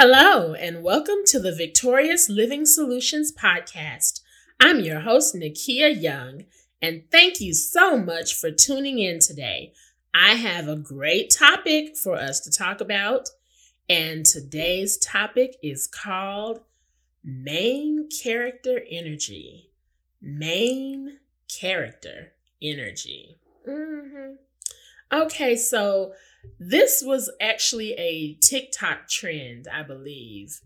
Hello, and welcome to the Victorious Living Solutions Podcast. I'm your host, Nikeya Young, and thank you so much for tuning in today. I have a great topic for us to talk about, and today's topic is called Main Character Energy. Main Character Energy. Mm-hmm. Okay, so this was actually a TikTok trend, I believe.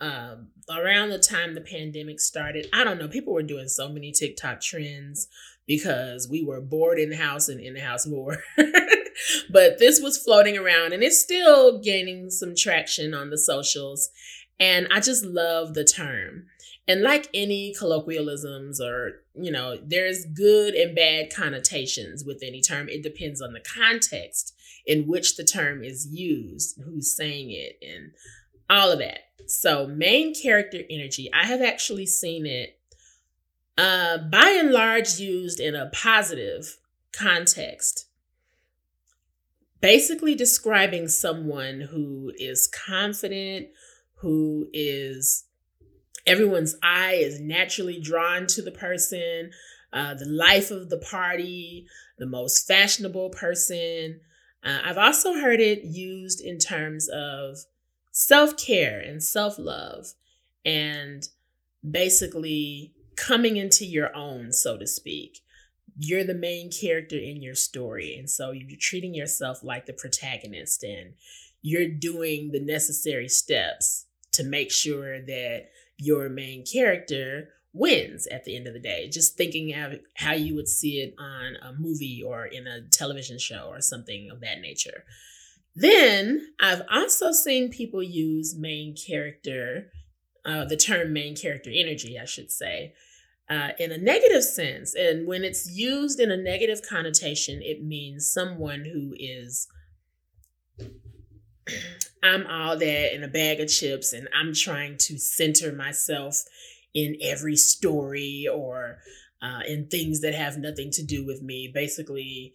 Um, around the time the pandemic started, I don't know, people were doing so many TikTok trends because we were bored in the house and in the house more. but this was floating around and it's still gaining some traction on the socials. And I just love the term. And like any colloquialisms or, you know, there's good and bad connotations with any term. It depends on the context in which the term is used, who's saying it, and all of that. So, main character energy, I have actually seen it uh, by and large used in a positive context. Basically, describing someone who is confident, who is everyone's eye is naturally drawn to the person, uh, the life of the party, the most fashionable person. Uh, I've also heard it used in terms of self care and self love, and basically coming into your own, so to speak. You're the main character in your story, and so you're treating yourself like the protagonist, and you're doing the necessary steps to make sure that your main character wins at the end of the day. Just thinking of how you would see it on a movie or in a television show or something of that nature. Then I've also seen people use main character, uh, the term main character energy, I should say, uh, in a negative sense. And when it's used in a negative connotation, it means someone who is I'm all that in a bag of chips and I'm trying to center myself in every story or uh, in things that have nothing to do with me. Basically,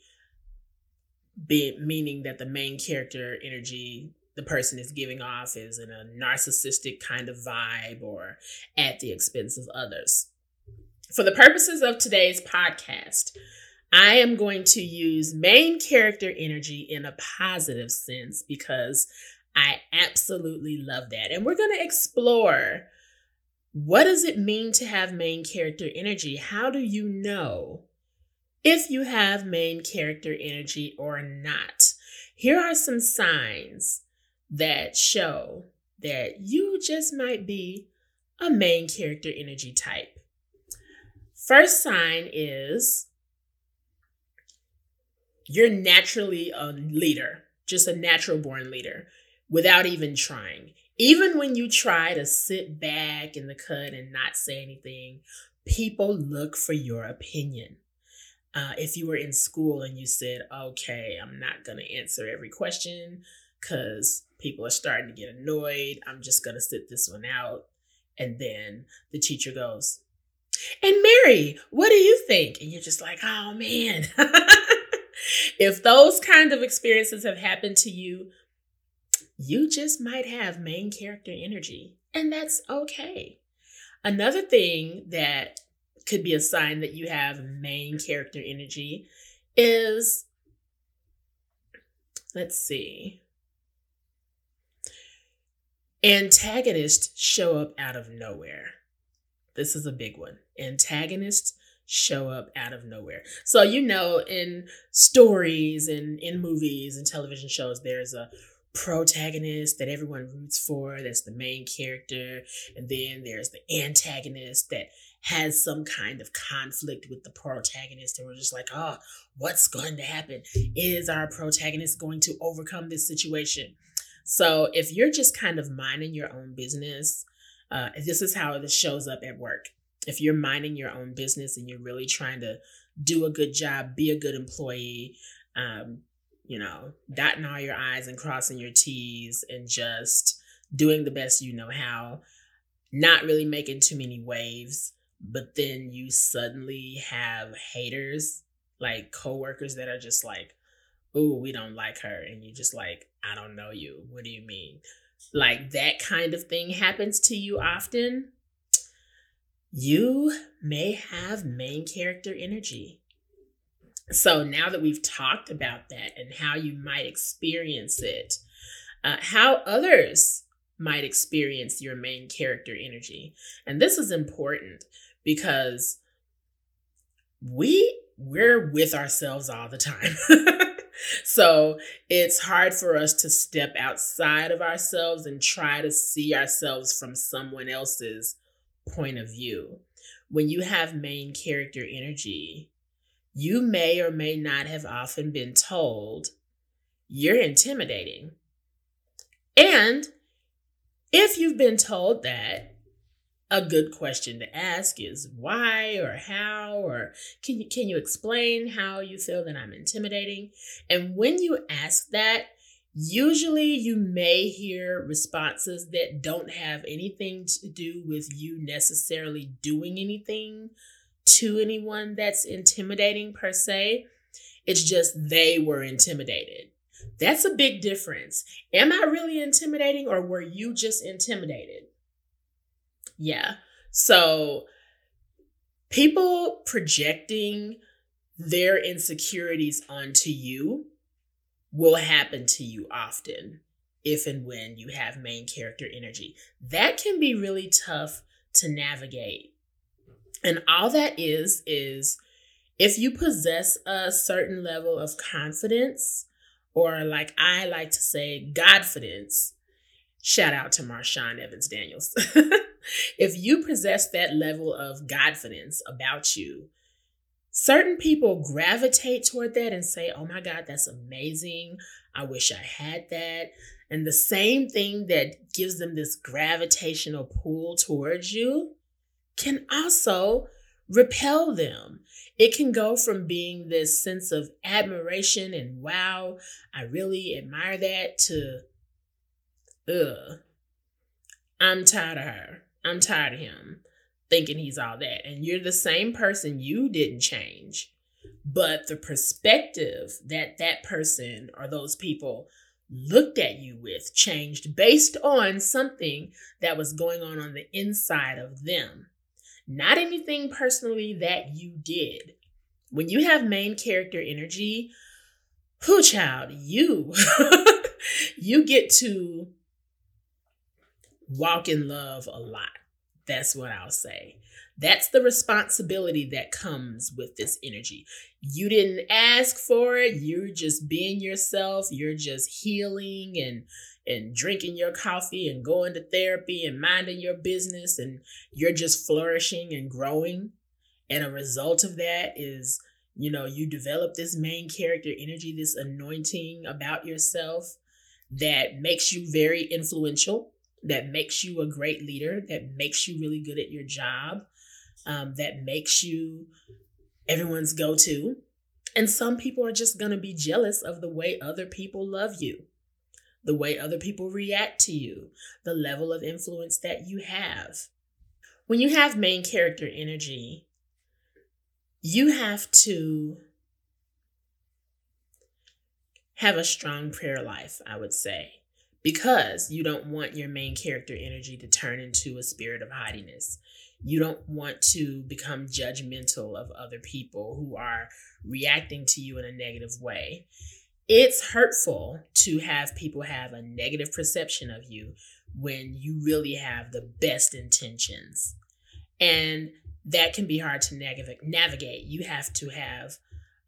be, meaning that the main character energy the person is giving off is in a narcissistic kind of vibe or at the expense of others. For the purposes of today's podcast, I am going to use main character energy in a positive sense because I absolutely love that. And we're going to explore what does it mean to have main character energy? How do you know if you have main character energy or not? Here are some signs that show that you just might be a main character energy type. First sign is you're naturally a leader, just a natural born leader without even trying. Even when you try to sit back in the cut and not say anything, people look for your opinion. Uh, if you were in school and you said, okay, I'm not going to answer every question because people are starting to get annoyed, I'm just going to sit this one out. And then the teacher goes, and Mary, what do you think? And you're just like, oh man. if those kind of experiences have happened to you, you just might have main character energy, and that's okay. Another thing that could be a sign that you have main character energy is let's see. Antagonists show up out of nowhere. This is a big one. Antagonists show up out of nowhere. So, you know, in stories and in movies and television shows, there's a protagonist that everyone roots for, that's the main character, and then there's the antagonist that has some kind of conflict with the protagonist, and we're just like, oh, what's going to happen? Is our protagonist going to overcome this situation? So if you're just kind of minding your own business, uh, this is how this shows up at work. If you're minding your own business and you're really trying to do a good job, be a good employee, um, you know, dotting all your I's and crossing your T's and just doing the best you know how, not really making too many waves, but then you suddenly have haters, like coworkers that are just like, oh, we don't like her. And you just like, I don't know you. What do you mean? like that kind of thing happens to you often, you may have main character energy. So now that we've talked about that and how you might experience it, uh, how others might experience your main character energy. And this is important because we we're with ourselves all the time. so it's hard for us to step outside of ourselves and try to see ourselves from someone else's point of view. When you have main character energy, you may or may not have often been told you're intimidating. And if you've been told that, a good question to ask is why or how or can you can you explain how you feel that I'm intimidating? And when you ask that, usually you may hear responses that don't have anything to do with you necessarily doing anything to anyone that's intimidating per se. It's just they were intimidated. That's a big difference. Am I really intimidating or were you just intimidated? Yeah. So people projecting their insecurities onto you will happen to you often if and when you have main character energy. That can be really tough to navigate. And all that is, is if you possess a certain level of confidence, or like I like to say, Godfidence, shout out to Marshawn Evans Daniels. if you possess that level of Godfidence about you, certain people gravitate toward that and say, Oh my God, that's amazing. I wish I had that. And the same thing that gives them this gravitational pull towards you can also repel them. It can go from being this sense of admiration and wow, I really admire that to, ugh, I'm tired of her. I'm tired of him thinking he's all that. And you're the same person, you didn't change. But the perspective that that person or those people looked at you with changed based on something that was going on on the inside of them. Not anything personally that you did. When you have main character energy, who child, you you get to walk in love a lot. That's what I'll say. That's the responsibility that comes with this energy. You didn't ask for it. You're just being yourself. You're just healing and and drinking your coffee and going to therapy and minding your business and you're just flourishing and growing. And a result of that is, you know, you develop this main character energy, this anointing about yourself that makes you very influential that makes you a great leader, that makes you really good at your job, um, that makes you everyone's go to. And some people are just going to be jealous of the way other people love you, the way other people react to you, the level of influence that you have. When you have main character energy, you have to have a strong prayer life, I would say because you don't want your main character energy to turn into a spirit of haughtiness. You don't want to become judgmental of other people who are reacting to you in a negative way. It's hurtful to have people have a negative perception of you when you really have the best intentions. And that can be hard to navigate. You have to have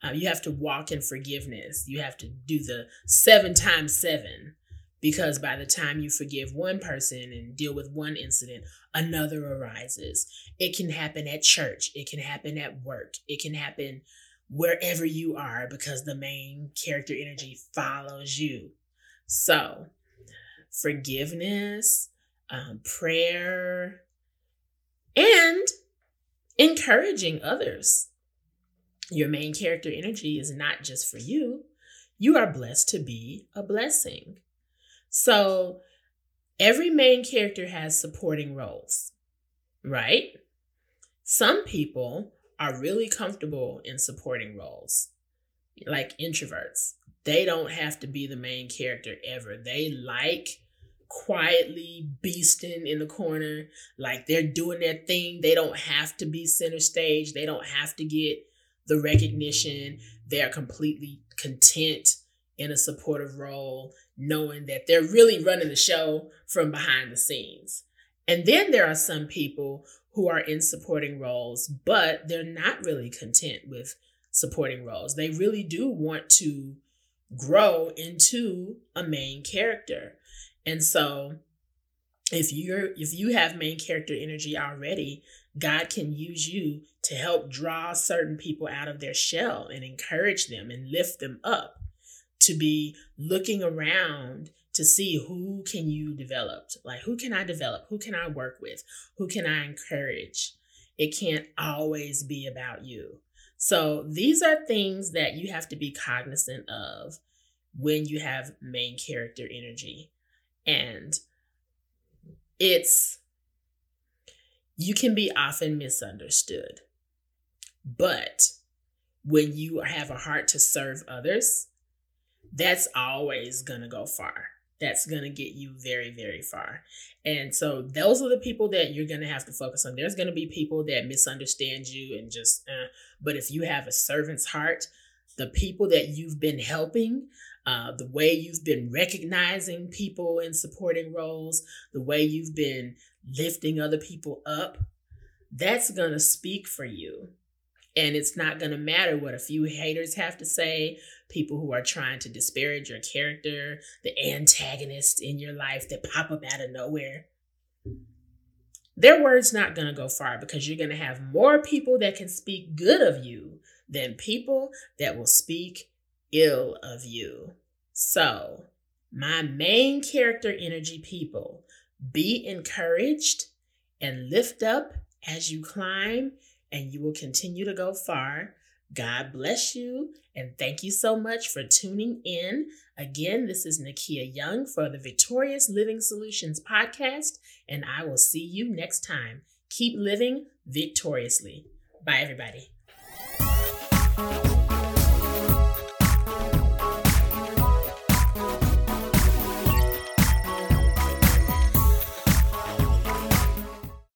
um, you have to walk in forgiveness. You have to do the seven times seven because by the time you forgive one person and deal with one incident, another arises. It can happen at church, it can happen at work, it can happen wherever you are because the main character energy follows you. So, forgiveness, um, prayer, and encouraging others. Your main character energy is not just for you. You are blessed to be a blessing. So every main character has supporting roles, right? Some people are really comfortable in supporting roles, like introverts. They don't have to be the main character ever. They like quietly beasting in the corner, like they're doing their thing. They don't have to be center stage, they don't have to get the recognition. They're completely content in a supportive role, knowing that they're really running the show from behind the scenes. And then there are some people who are in supporting roles, but they're not really content with supporting roles. They really do want to grow into a main character. And so if you're if you have main character energy already, God can use you to help draw certain people out of their shell and encourage them and lift them up to be looking around to see who can you develop. Like who can i develop? Who can i work with? Who can i encourage? It can't always be about you. So these are things that you have to be cognizant of when you have main character energy. And it's you can be often misunderstood. But when you have a heart to serve others that's always going to go far. That's going to get you very, very far. And so those are the people that you're going to have to focus on. There's going to be people that misunderstand you and just, uh, but if you have a servant's heart, the people that you've been helping, uh, the way you've been recognizing people in supporting roles, the way you've been lifting other people up, that's going to speak for you. And it's not going to matter what a few haters have to say, people who are trying to disparage your character, the antagonists in your life that pop up out of nowhere. Their word's not going to go far because you're going to have more people that can speak good of you than people that will speak ill of you. So, my main character energy people, be encouraged and lift up as you climb and you will continue to go far. God bless you, and thank you so much for tuning in. Again, this is Nikeya Young for the Victorious Living Solutions podcast, and I will see you next time. Keep living victoriously. Bye, everybody.